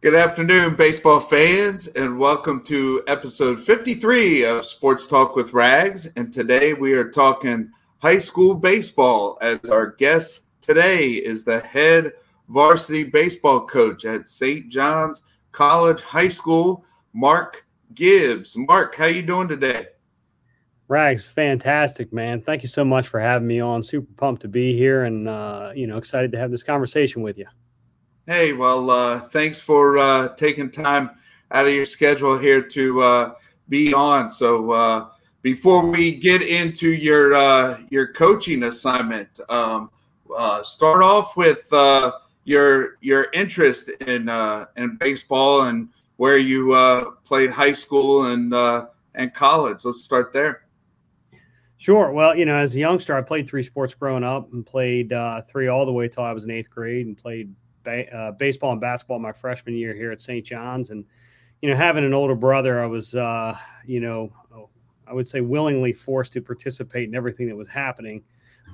Good afternoon, baseball fans, and welcome to episode 53 of Sports Talk with Rags. And today we are talking high school baseball as our guest today is the head varsity baseball coach at St. John's College High School, Mark Gibbs. Mark, how you doing today? Rags, fantastic, man. Thank you so much for having me on. Super pumped to be here and, uh, you know, excited to have this conversation with you. Hey, well, uh, thanks for uh, taking time out of your schedule here to uh, be on. So uh, before we get into your uh, your coaching assignment, um, uh, start off with your your interest in in baseball and where you played high school and and college. Let's start there. Sure. Well, you know, as a youngster, I played three sports growing up and played three all the way till I was in eighth grade and played ba- uh, baseball and basketball my freshman year here at St. John's, and you know, having an older brother, I was, uh, you know, I would say willingly forced to participate in everything that was happening,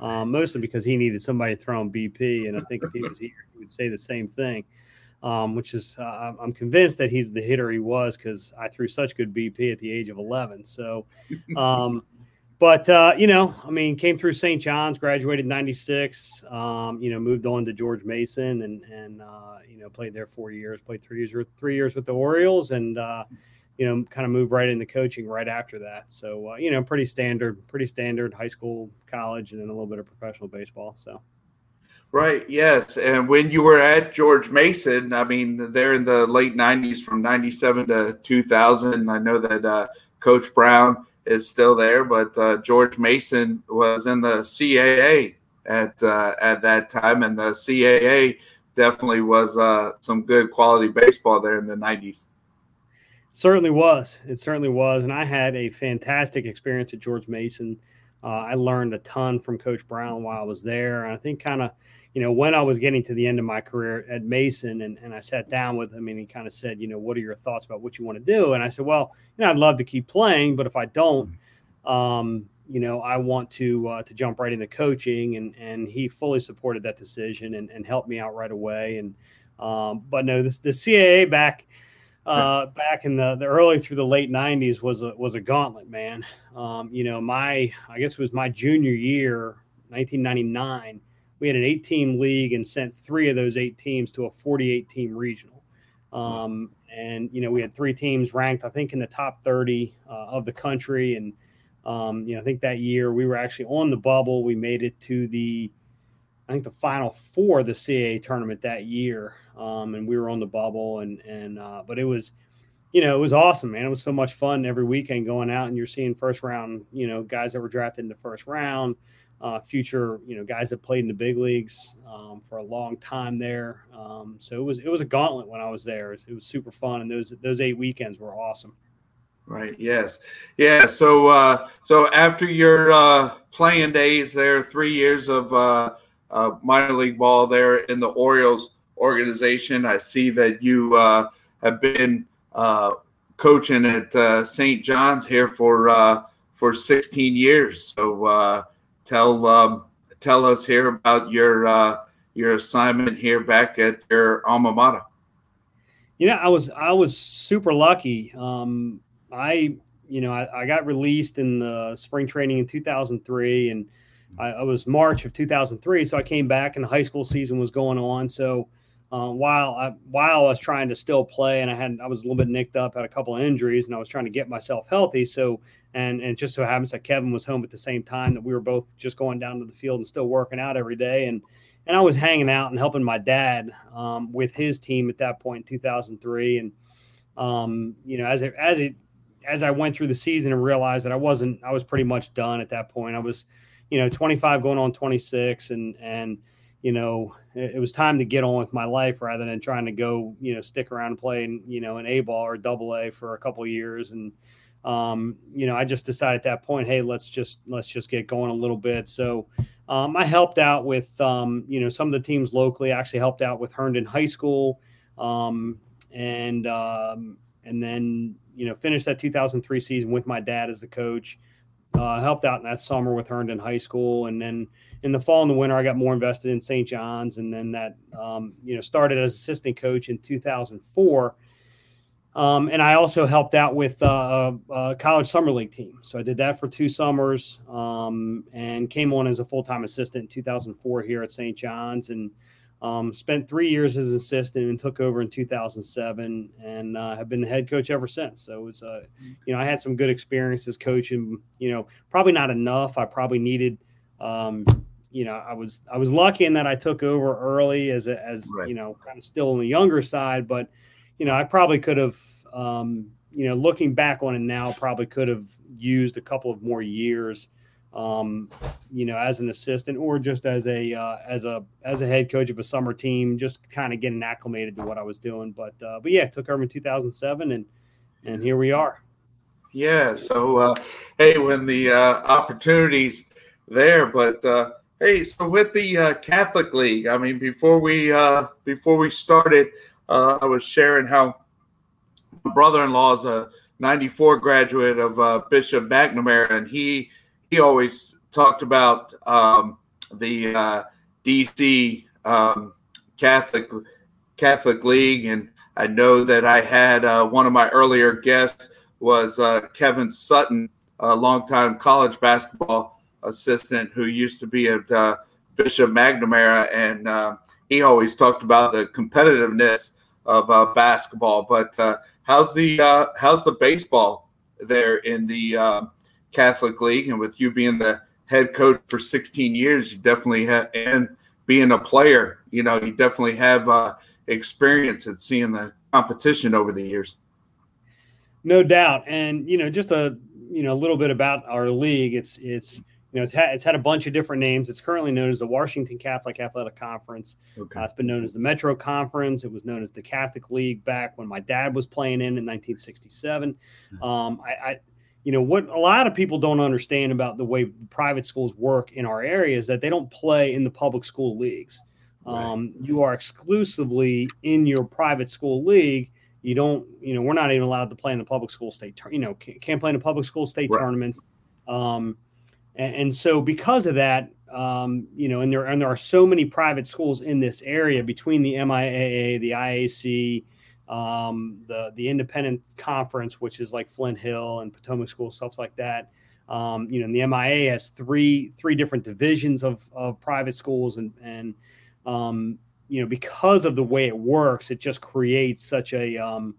um, mostly because he needed somebody to throw him BP, and I think if he was here, he would say the same thing. Um, which is, uh, I'm convinced that he's the hitter he was because I threw such good BP at the age of 11. So, um, but uh, you know, I mean, came through St. John's, graduated '96. Um, you know, moved on to George Mason, and and uh, you know, played there four years. Played three years with three years with the Orioles, and uh, you know, kind of moved right into coaching right after that. So uh, you know, pretty standard, pretty standard high school, college, and then a little bit of professional baseball. So. Right. Yes. And when you were at George Mason, I mean, they're in the late '90s, from '97 to 2000. I know that uh, Coach Brown is still there, but uh, George Mason was in the CAA at uh, at that time, and the CAA definitely was uh, some good quality baseball there in the '90s. Certainly was. It certainly was, and I had a fantastic experience at George Mason. Uh, I learned a ton from Coach Brown while I was there, and I think kind of you know, when I was getting to the end of my career at Mason and, and I sat down with him and he kind of said, you know, what are your thoughts about what you want to do? And I said, well, you know, I'd love to keep playing, but if I don't, um, you know, I want to uh, to jump right into coaching, and and he fully supported that decision and, and helped me out right away. And um, but no, this the CAA back uh, back in the, the early through the late '90s was a was a gauntlet, man. Um, you know, my I guess it was my junior year, 1999 we had an eight team league and sent three of those eight teams to a 48 team regional. Um, and, you know, we had three teams ranked, I think, in the top 30 uh, of the country. And, um, you know, I think that year we were actually on the bubble. We made it to the, I think, the final four of the CAA tournament that year. Um, and we were on the bubble. And, and, uh, but it was, you know, it was awesome, man. It was so much fun every weekend going out and you're seeing first round, you know, guys that were drafted in the first round uh, future, you know, guys that played in the big leagues um, for a long time there. Um, so it was it was a gauntlet when I was there. It was, it was, super fun, and those those eight weekends were awesome. Right. Yes. Yeah. So uh, so after your uh, playing days there, three years of uh, uh, minor league ball there in the Orioles organization, I see that you uh, have been coaching at St. John's here for for 16 years. So tell um, tell us here about your uh, your assignment here back at your alma mater. You know, I was I was super lucky. Um, I you know I, I, got released in the spring training in 2003, and I, I, was March of 2003. So I came back, and the high school season was going on. So uh, while I while I was trying to still play, and I had I was a little bit nicked up, had a couple of injuries, and I was trying to get myself healthy. So and and it just so happens that Kevin was home at the same time that we were both just going down to the field and still working out every day, and and I was hanging out and helping my dad um, with his team at that point in 2003, and um, you know as it as it as I went through the season and realized that I wasn't I was pretty much done at that point. I was you know 25 going on 26 and and you know, it, it, was time to get on with my life rather than trying to go, you know, stick around and play, you know, an A ball or double A for a couple years. And, um, you know, I just decided at that point, hey, let's just let's just get going a little bit. So um, I helped out with, um, you know, some of the teams locally. I actually helped out with Herndon High School, um, and um, and then you know finished that 2003 season with my dad as the coach uh, helped out in that summer with Herndon High School, and then in the fall and the winter, I got more invested in St. John's, and then that um, you know started as assistant coach in 2004. Um, and I also helped out with uh, a, college summer league team. So I did that for two summers um, and came on as a full time assistant in 2004 here at St. John's and um, spent three years as an assistant and took over in 2007 and uh, have been the head coach ever since. So it's, uh, you know, I had some good experiences coaching, you know, probably not enough. I probably needed, um, you know, I was, I was lucky in that I took over early as, a, as, right. you know, kind of still on the younger side, but, you know, I probably could have, um, you know, looking back on it now, probably could have used a couple of more years, um, you know, as an assistant or just as a uh, as a as a head coach of a summer team, just kind of getting acclimated to what I was doing. But uh, but yeah, took over in 2007, and and here we are. Yeah. So uh, hey, when the uh, opportunities there, but uh, hey, so with the uh, Catholic League, I mean, before we uh, before we started, uh, I was sharing how my brother-in-law is a 94 graduate of uh, Bishop McNamara, and he he always talked about um, the uh, DC um, Catholic Catholic League, and I know that I had uh, one of my earlier guests was uh, Kevin Sutton, a longtime college basketball assistant who used to be at uh, Bishop McNamara, and uh, he always talked about the competitiveness of uh, basketball. But How's the uh, how's the baseball there in the uh, Catholic League? And with you being the head coach for 16 years, you definitely have, and being a player, you know, you definitely have uh, experience at seeing the competition over the years. No doubt, and you know, just a you know a little bit about our league. It's it's you know, it's had, it's had a bunch of different names. It's currently known as the Washington Catholic Athletic Conference. Okay. Uh, it's been known as the Metro Conference. It was known as the Catholic League back when my dad was playing in in 1967. Hmm. Um, I, I, you know, what a lot of people don't understand about the way private schools work in our area is that they don't play in the public school leagues. Um, right. You are exclusively in your private school league. You don't, you know, we're not even allowed to play in the public school state, you know, can't play in the public school state right. tournaments. Um, and, and so because of that, um, you know, and there and there are so many private schools in this area between the MIAA, the IAC, um, the the independent conference, which is like Flint Hill and Potomac School, stuff like that. Um, you know, and the MIA has three three different divisions of of private schools, and and um, you know, because of the way it works, it just creates such a um,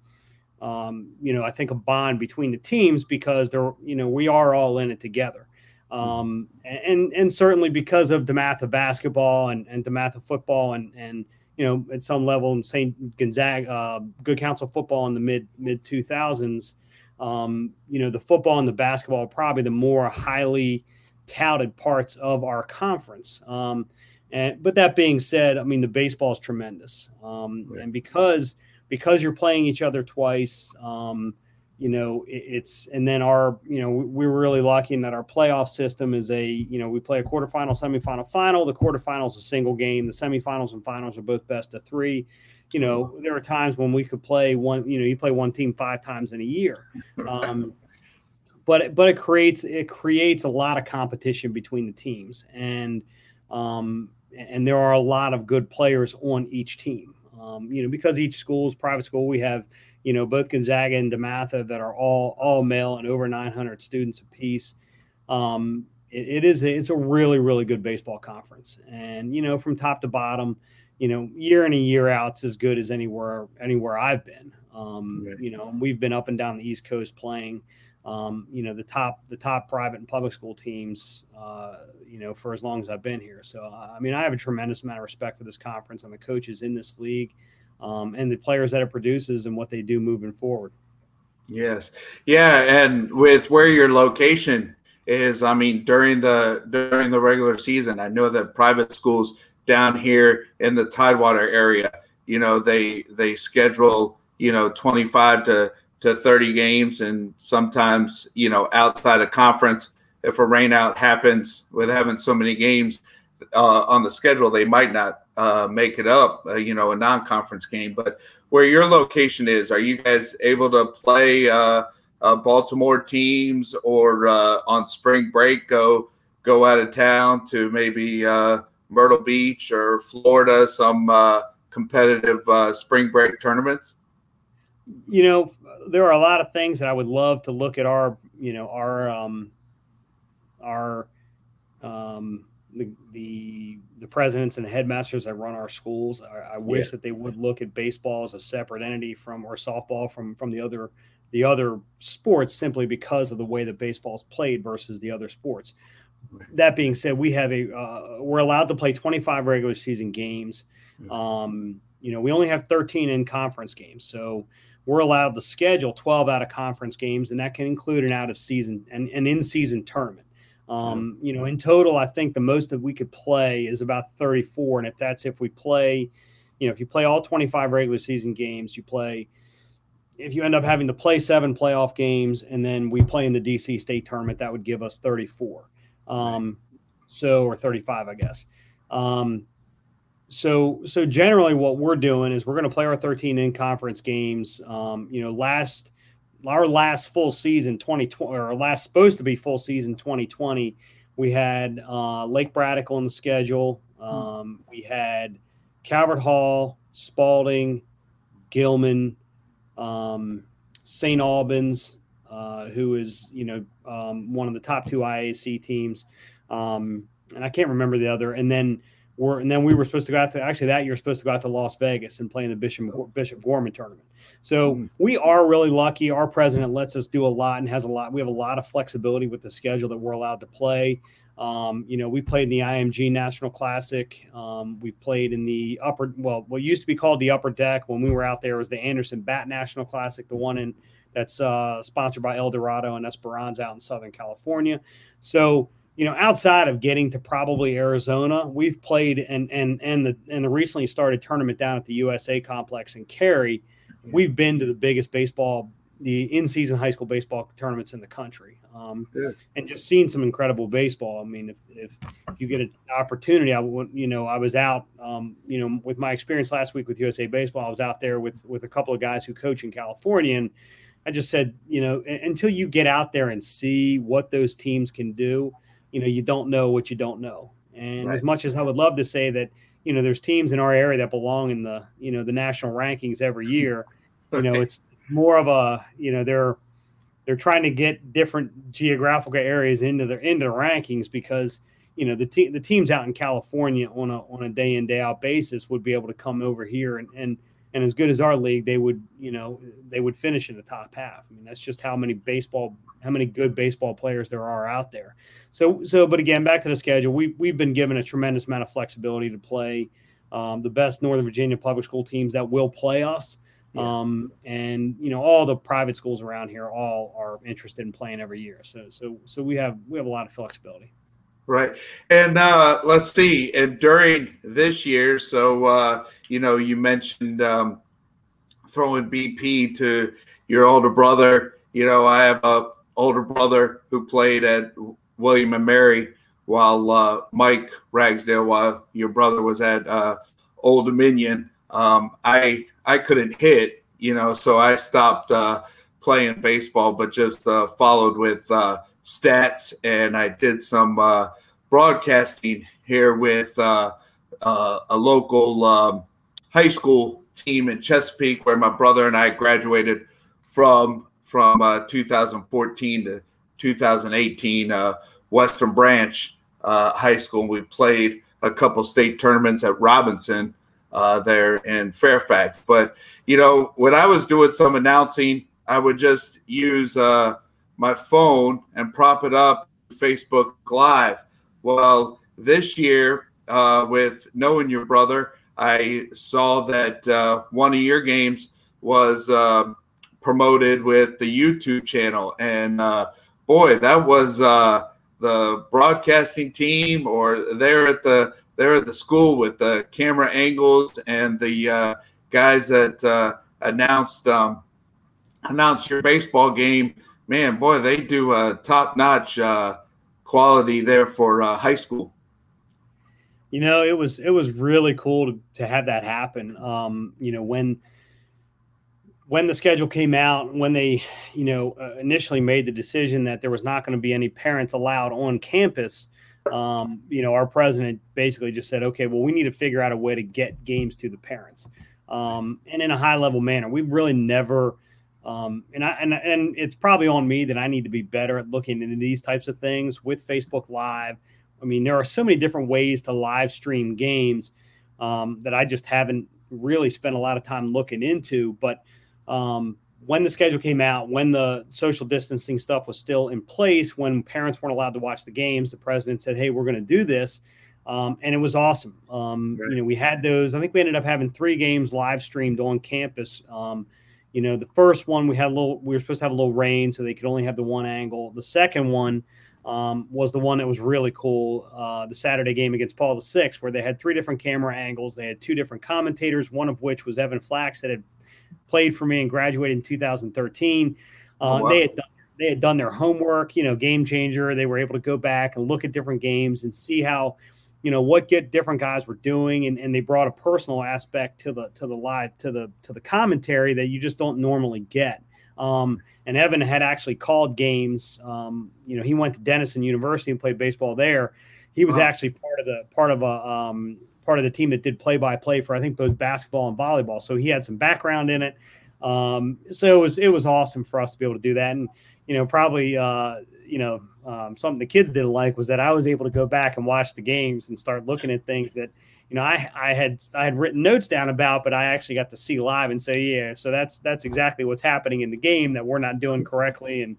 um, you know, I think a bond between the teams because they're you know we are all in it together. Um, and and certainly because of the math of basketball and, and the math of football and and you know at some level in St. Gonzaga uh, Good Counsel football in the mid mid two thousands, um, you know the football and the basketball are probably the more highly touted parts of our conference. Um, and but that being said, I mean the baseball is tremendous, um, right. and because because you're playing each other twice. Um, you know it's and then our you know we were really lucky in that our playoff system is a you know we play a quarterfinal semifinal final. The quarterfinal is a single game. The semifinals and finals are both best of three. You know there are times when we could play one you know you play one team five times in a year. Um, but but it creates it creates a lot of competition between the teams. And um, and there are a lot of good players on each team. Um, you know because each school is private school we have you know, both Gonzaga and DeMatha that are all all male and over 900 students apiece. Um, it, it is a, it's a really really good baseball conference, and you know, from top to bottom, you know, year in and year out, it's as good as anywhere anywhere I've been. Um, right. You know, we've been up and down the East Coast playing. Um, you know the top the top private and public school teams uh, you know for as long as I've been here so I mean I have a tremendous amount of respect for this conference and the coaches in this league um, and the players that it produces and what they do moving forward. Yes, yeah, and with where your location is, I mean, during the during the regular season, I know that private schools down here in the Tidewater area, you know, they they schedule you know twenty five to to 30 games and sometimes you know outside of conference if a rainout happens with having so many games uh, on the schedule they might not uh, make it up, uh, you know, a non-conference game. But where your location is, are you guys able to play uh, uh, Baltimore teams or uh, on spring break go go out of town to maybe Myrtle Beach or Florida, some competitive spring break tournaments? You know, there are a lot of things that I would love to look at our, you know, our um, our um, the, the the presidents and headmasters that run our schools. I, I wish yeah. that they would look at baseball as a separate entity from or softball from from the other the other sports simply because of the way that baseball is played versus the other sports. That being said, we have a uh, we're allowed to play 25 regular season games. Um, you know, we only have 13 in conference games, so we're allowed to schedule 12 out of conference games, and that can include an out of season and an in season tournament. Um, you know, in total, I think the most that we could play is about 34. And if that's if we play, you know, if you play all 25 regular season games, you play, if you end up having to play seven playoff games and then we play in the DC state tournament, that would give us 34. Um, so, or 35, I guess. Um, so, so generally what we're doing is we're going to play our 13 in conference games. Um, you know, last, our last full season 2020 or last supposed to be full season 2020 we had uh, lake braddock on the schedule. Um, we had calvert hall spalding gilman um, st albans uh, who is you know um, one of the top two iac teams. Um, and i can't remember the other. And then we're, and then we were supposed to go out to actually that year supposed to go out to las vegas and play in the bishop bishop gorman tournament so mm-hmm. we are really lucky. Our president lets us do a lot and has a lot. We have a lot of flexibility with the schedule that we're allowed to play. Um, you know, we played in the IMG National Classic. Um, we've played in the upper, well, what used to be called the upper deck when we were out there was the Anderson Bat National Classic, the one in that's uh, sponsored by El Dorado and Esperanza out in Southern California. So, you know, outside of getting to probably Arizona, we've played and and and the and the recently started tournament down at the USA complex in Cary. We've been to the biggest baseball, the in-season high school baseball tournaments in the country, um, and just seeing some incredible baseball. I mean, if, if, if you get an opportunity, I would, you know, I was out, um, you know, with my experience last week with USA Baseball, I was out there with with a couple of guys who coach in California, and I just said, you know, until you get out there and see what those teams can do, you know, you don't know what you don't know. And right. as much as I would love to say that, you know, there's teams in our area that belong in the, you know, the national rankings every year. You know, it's more of a you know they're they're trying to get different geographical areas into their into the rankings because you know the te- the teams out in California on a on a day in day out basis would be able to come over here and and and as good as our league they would you know they would finish in the top half. I mean that's just how many baseball how many good baseball players there are out there. So so but again back to the schedule we we've been given a tremendous amount of flexibility to play um, the best Northern Virginia public school teams that will play us. Yeah. Um, and you know, all the private schools around here all are interested in playing every year. So, so, so we have we have a lot of flexibility. Right, and uh, let's see. And during this year, so uh, you know, you mentioned um, throwing BP to your older brother. You know, I have a older brother who played at William and Mary, while uh, Mike Ragsdale, while your brother was at uh, Old Dominion. Um, I I couldn't hit, you know, so I stopped uh, playing baseball, but just uh, followed with uh, stats, and I did some uh, broadcasting here with uh, uh, a local um, high school team in Chesapeake, where my brother and I graduated from from 2014 to 2018, Western Branch High School. We played a couple state tournaments at Robinson uh, there in Fairfax. But you know, when I was doing some announcing, I would just use uh, my phone and prop it up Facebook Live. Well, this year uh, with knowing your brother, I saw that uh, one of your games was uh, promoted with the YouTube channel, and uh, boy, that was uh, the broadcasting team or there at the there at the school with the camera angles and the uh, guys that uh, announced um, announced your baseball game. Man, boy, they do a top notch uh, quality there for uh, high school. You know, it was it was really cool to, to have that happen. Um, you know, when when the schedule came out, when they, you know, uh, initially made the decision that there was not going to be any parents allowed on campus, um, you know, our president basically just said, okay, well, we need to figure out a way to get games to the parents, um, and in a high level manner. We've really never, um, and I and and it's probably on me that I need to be better at looking into these types of things with Facebook Live. I mean, there are so many different ways to live stream games um, that I just haven't really spent a lot of time looking into, but um, when the schedule came out, when the social distancing stuff was still in place, when parents weren't allowed to watch the games, the president said, "Hey, we're going to do this," um, and it was awesome. Um, right. You know, we had those. I think we ended up having three games live streamed on campus. Um, you know, the first one we had a little. We were supposed to have a little rain, so they could only have the one angle. The second one um, was the one that was really cool. Uh, the Saturday game against Paul VI, where they had three different camera angles. They had two different commentators, one of which was Evan Flax that had played for me and graduated in 2013. Uh, oh, wow. They had done, they had done their homework, you know, game changer. They were able to go back and look at different games and see how, you know, what get different guys were doing, and, and they brought a personal aspect to the to the live to the to the commentary that you just don't normally get. Um, and Evan had actually called games. Um, you know, he went to Denison University and played baseball there. He was wow. actually part of the part of a um, part of the team that did play by play for I think both basketball and volleyball. So he had some background in it. Um, so it was it was awesome for us to be able to do that. And you know, probably uh, you know um, something the kids didn't like was that I was able to go back and watch the games and start looking at things that you know I I had I had written notes down about, but I actually got to see live and say, yeah, so that's that's exactly what's happening in the game that we're not doing correctly and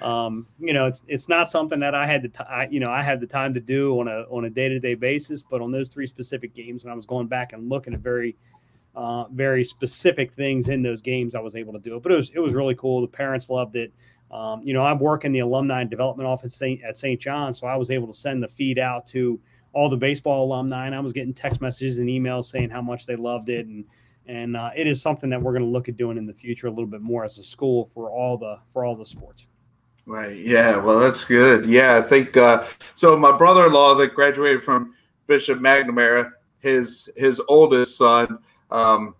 um, you know, it's it's not something that I had the time, you know, I had the time to do on a on a day to day basis. But on those three specific games, when I was going back and looking at very uh, very specific things in those games, I was able to do it. But it was it was really cool. The parents loved it. Um, you know, I'm working the alumni development office at St. John, so I was able to send the feed out to all the baseball alumni, and I was getting text messages and emails saying how much they loved it, and and uh, it is something that we're going to look at doing in the future a little bit more as a school for all the for all the sports. Right. Yeah. Well, that's good. Yeah, I think uh, so. My brother-in-law that graduated from Bishop McNamara, his his oldest son, um,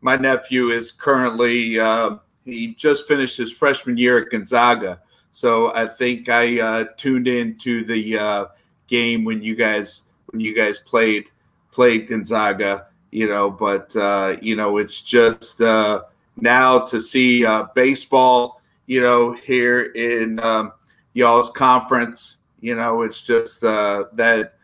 my nephew is currently uh, he just finished his freshman year at Gonzaga. So I think I uh, tuned into the uh, game when you guys when you guys played played Gonzaga. You know, but uh, you know it's just uh, now to see baseball you know, here in um, y'all's conference. You know, it's just uh, that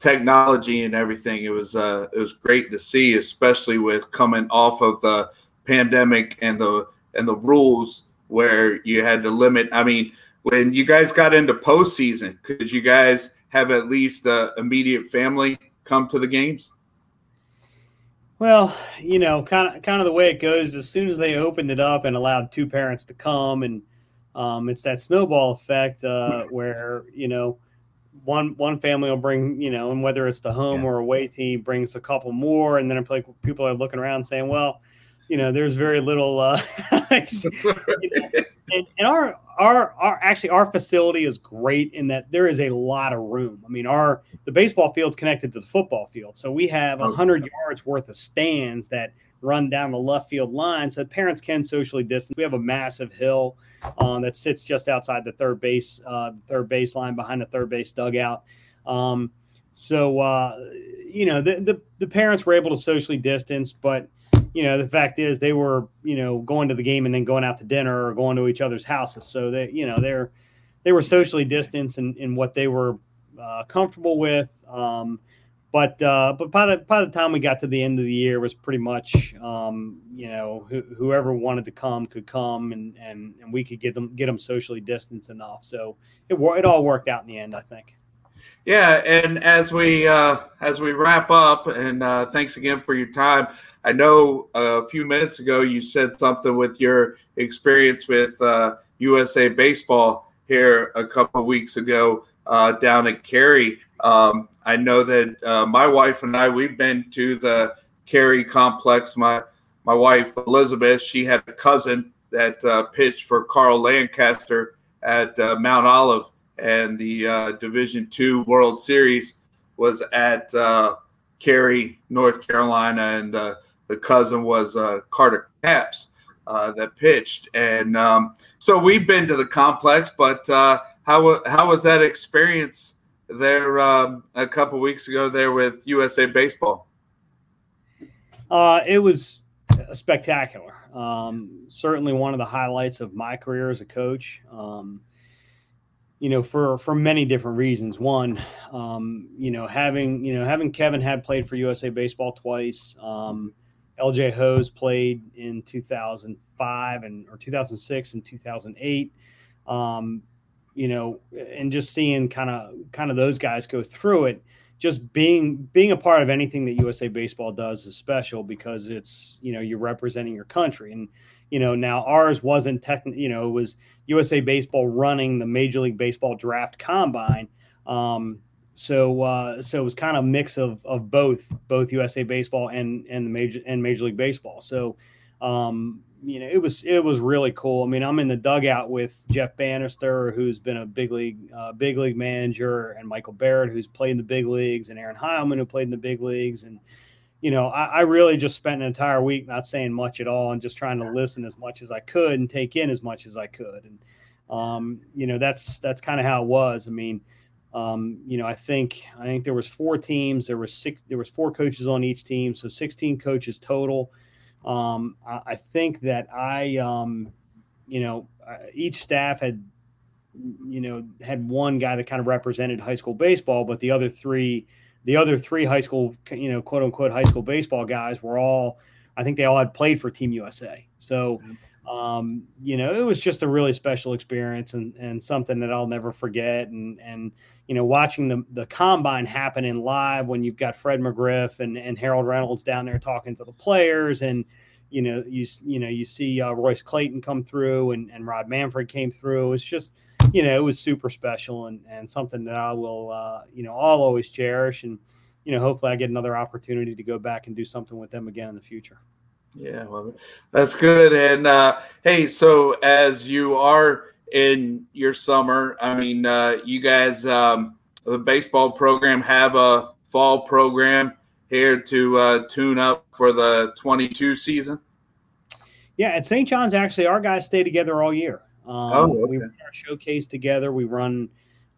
technology and everything. It was uh, it was great to see, especially with coming off of the pandemic and the and the rules where you had to limit. I mean, when you guys got into postseason, could you guys have at least the immediate family come to the games? Well, you know, kind of kind of the way it goes. As soon as they opened it up and allowed two parents to come, and um, it's that snowball effect uh, where you know one one family will bring you know, and whether it's the home yeah. or away team brings a couple more, and then like people are looking around saying, well, you know, there's very little. Uh, you know, and, and our our our actually our facility is great in that there is a lot of room. I mean, our the baseball field's connected to the football field, so we have a hundred yards worth of stands that run down the left field line, so parents can socially distance. We have a massive hill um, that sits just outside the third base uh, third baseline behind the third base dugout. Um, so uh, you know the, the the parents were able to socially distance, but you know, the fact is they were, you know, going to the game and then going out to dinner or going to each other's houses. So they, you know, they're they were socially distanced in, in what they were uh, comfortable with. Um, but uh, but by the by the time we got to the end of the year, it was pretty much um, you know wh- whoever wanted to come could come, and, and and we could get them get them socially distanced enough. So it it all worked out in the end, I think. Yeah, and as we uh, as we wrap up, and uh, thanks again for your time. I know a few minutes ago you said something with your experience with uh, USA Baseball here a couple weeks ago uh, down at Cary. Um, I know that uh, my wife and I we've been to the Cary complex. My my wife Elizabeth, she had a cousin that uh, pitched for Carl Lancaster at uh, Mount Olive, and the uh, Division Two World Series was at Cary, North Carolina, and the cousin was uh, Carter Capps uh, that pitched. And um, so we've been to the complex, but uh, how how was that experience there um, a couple weeks ago there with USA Baseball? Uh, it was spectacular. Um, certainly one of the highlights of my career as a coach. Um, you know, for for many different reasons. One, um, you know, having you know having Kevin had played for USA Baseball twice. Um, LJ Hoes played in 2005 and or 2006 and 2008. Um, you know, and just seeing kind of kind of those guys go through it, just being being a part of anything that USA Baseball does is special because it's you know you're representing your country and you know now ours wasn't technically you know it was USA Baseball running the Major League Baseball draft combine. Um, so uh, so it was kind of a mix of of both both USA Baseball and and the major and Major League Baseball. So um, you know it was it was really cool. I mean, I'm in the dugout with Jeff Banister, who's been a big league uh, big league manager, and Michael Barrett, who's played in the big leagues, and Aaron Heilman, who played in the big leagues, and you know, I, I, really just spent an entire week not saying much at all and just trying to listen as much as I could and take in as much as I could. And, um, you know, that's, that's kind of how it was. I mean, um, you know, I think I think there was four teams. There was six. There was four coaches on each team, so 16 coaches total. Um, I, I, think that I, um, you know, each staff had, you know, had one guy that kind of represented high school baseball, but the other three, the other three high school, you know, quote unquote high school baseball guys were all, I think they all had played for Team USA. So um, you know, it was just a really special experience and, and something that I'll never forget. And, and, you know, watching the, the combine happen in live when you've got Fred McGriff and, and Harold Reynolds down there talking to the players and, you know, you, you know, you see uh, Royce Clayton come through and, and Rob Manfred came through. It's just, you know, it was super special and, and something that I will, uh, you know, I'll always cherish. And, you know, hopefully I get another opportunity to go back and do something with them again in the future. Yeah, well, that's good. And uh, hey, so as you are in your summer, I mean, uh, you guys, um, the baseball program have a fall program here to uh, tune up for the 22 season. Yeah, at St. John's, actually, our guys stay together all year. Um, oh, okay. We run our showcase together. We run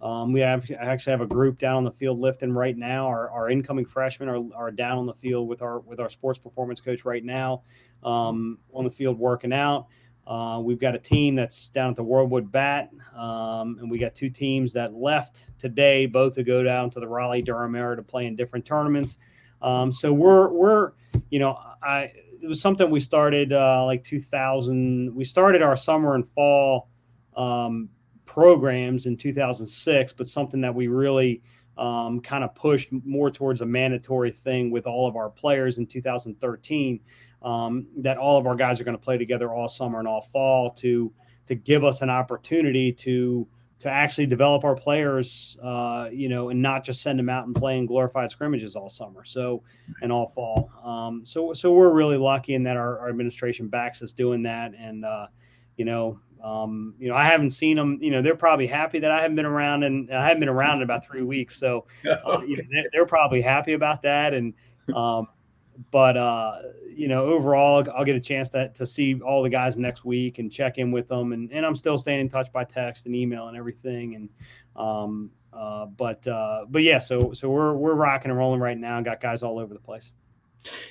um, we have actually have a group down on the field lifting right now. Our, our incoming freshmen are, are down on the field with our with our sports performance coach right now um, on the field working out. Uh, we've got a team that's down at the World Wood Bat, um, and we got two teams that left today, both to go down to the Raleigh Durham area to play in different tournaments. Um, so we're we're you know I it was something we started uh, like 2000. We started our summer and fall um, programs in 2006, but something that we really um, kind of pushed more towards a mandatory thing with all of our players in 2013. Um, that all of our guys are going to play together all summer and all fall to to give us an opportunity to to actually develop our players, uh, you know, and not just send them out and play in glorified scrimmages all summer, so and all fall. Um, so so we're really lucky in that our, our administration backs us doing that, and uh, you know, um, you know, I haven't seen them. You know, they're probably happy that I haven't been around, and I haven't been around in about three weeks. So, uh, you know, they're, they're, probably happy about that. And, um, but uh, you know, overall, I'll get a chance to to see all the guys next week and check in with them. And, and I'm still staying in touch by text and email and everything. And, um, uh, but uh, but yeah, so so we're we're rocking and rolling right now. Got guys all over the place.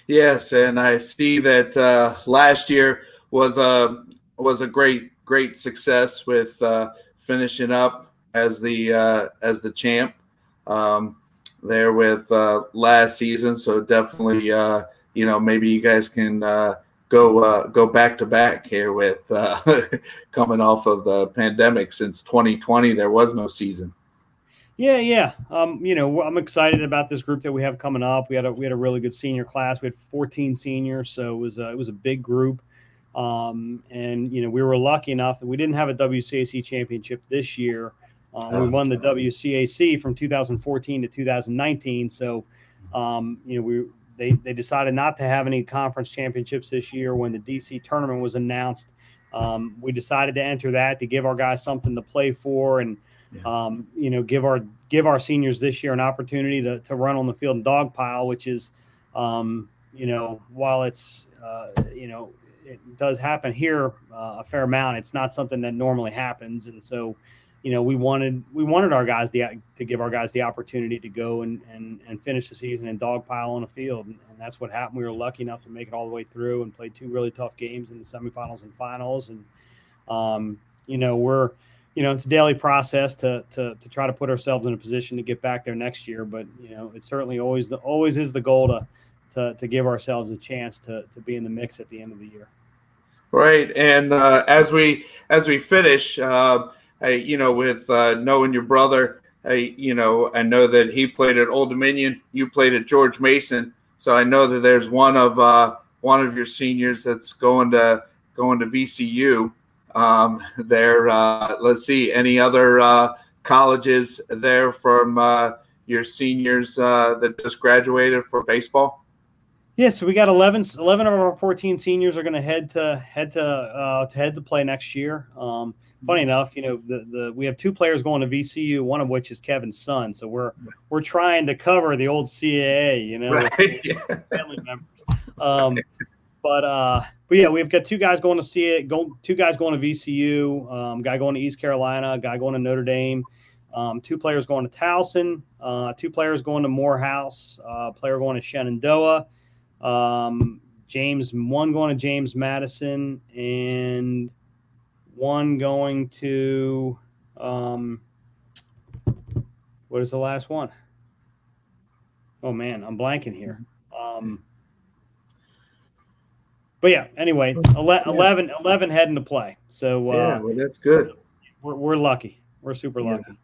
Yes, and I see that uh, last year was a was a great great success with uh, finishing up as the uh, as the champ um, there with uh, last season. So definitely, uh, you know, maybe you guys can uh, go uh, go back to back here with coming off of the pandemic. Since 2020, there was no season. Yeah, yeah. Um, you know, I'm excited about this group that we have coming up. We had a we had a really good senior class. We had 14 seniors, so it was a, it was a big group. Um, and you know, we were lucky enough that we didn't have a WCAC championship this year. Uh, we oh. won the WCAC from 2014 to 2019. So, um, you know, we they they decided not to have any conference championships this year when the DC tournament was announced. Um, we decided to enter that to give our guys something to play for and yeah. um, you know give our give our seniors this year an opportunity to, to run on the field and dog pile, which is um, you know while it's uh, you know it does happen here uh, a fair amount. It's not something that normally happens, and so you know we wanted we wanted our guys the to give our guys the opportunity to go and and, and finish the season and dogpile on a field, and, and that's what happened. We were lucky enough to make it all the way through and play two really tough games in the semifinals and finals, and um, you know we're you know, it's a daily process to, to, to try to put ourselves in a position to get back there next year. But, you know, it's certainly always the, always is the goal to, to, to give ourselves a chance to, to be in the mix at the end of the year. Right. And uh, as we, as we finish, uh, I, you know, with uh, knowing your brother, I, you know, I know that he played at Old Dominion, you played at George Mason. So I know that there's one of, uh, one of your seniors that's going to, going to VCU um, there. Uh, let's see, any other uh, colleges there from uh, your seniors uh, that just graduated for baseball? Yeah, so we got 11, 11 of our 14 seniors are going to head to head to uh, to head to play next year. Um, funny enough, you know, the, the we have two players going to VCU, one of which is Kevin's son. So we're we're trying to cover the old CAA, you know, right. family members. Um, but uh, but yeah, we've got two guys going to see it. Go, two guys going to VCU. Um, guy going to East Carolina. Guy going to Notre Dame. Um, two players going to Towson. Uh, two players going to Morehouse. Uh, player going to Shenandoah. Um, James one going to James Madison and one going to um, what is the last one? Oh man, I'm blanking here. Um, but yeah, anyway, 11, 11, 11 heading to play. So uh, yeah, well, that's good. We're, we're lucky. We're super lucky. Yeah.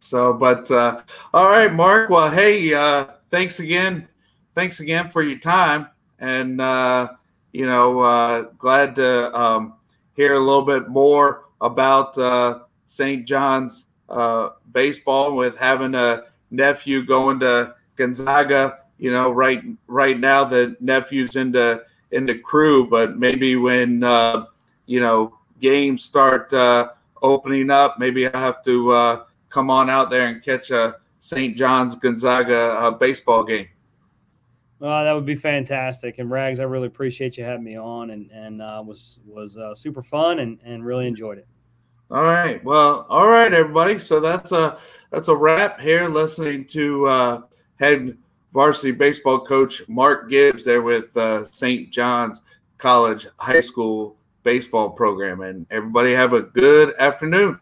So, but uh, all right, Mark. Well, hey, uh, thanks again. Thanks again for your time, and uh, you know, uh, glad to um, hear a little bit more about uh, St. John's uh, baseball with having a nephew going to Gonzaga. You know, right right now the nephew's into in the crew, but maybe when uh, you know games start uh, opening up, maybe I have to uh, come on out there and catch a St. John's Gonzaga uh, baseball game. Well, that would be fantastic. And Rags, I really appreciate you having me on, and and uh, was was uh, super fun and and really enjoyed it. All right. Well, all right, everybody. So that's a that's a wrap here. Listening to uh, head varsity baseball coach Mark Gibbs there with uh, St. John's College High School baseball program. And everybody have a good afternoon.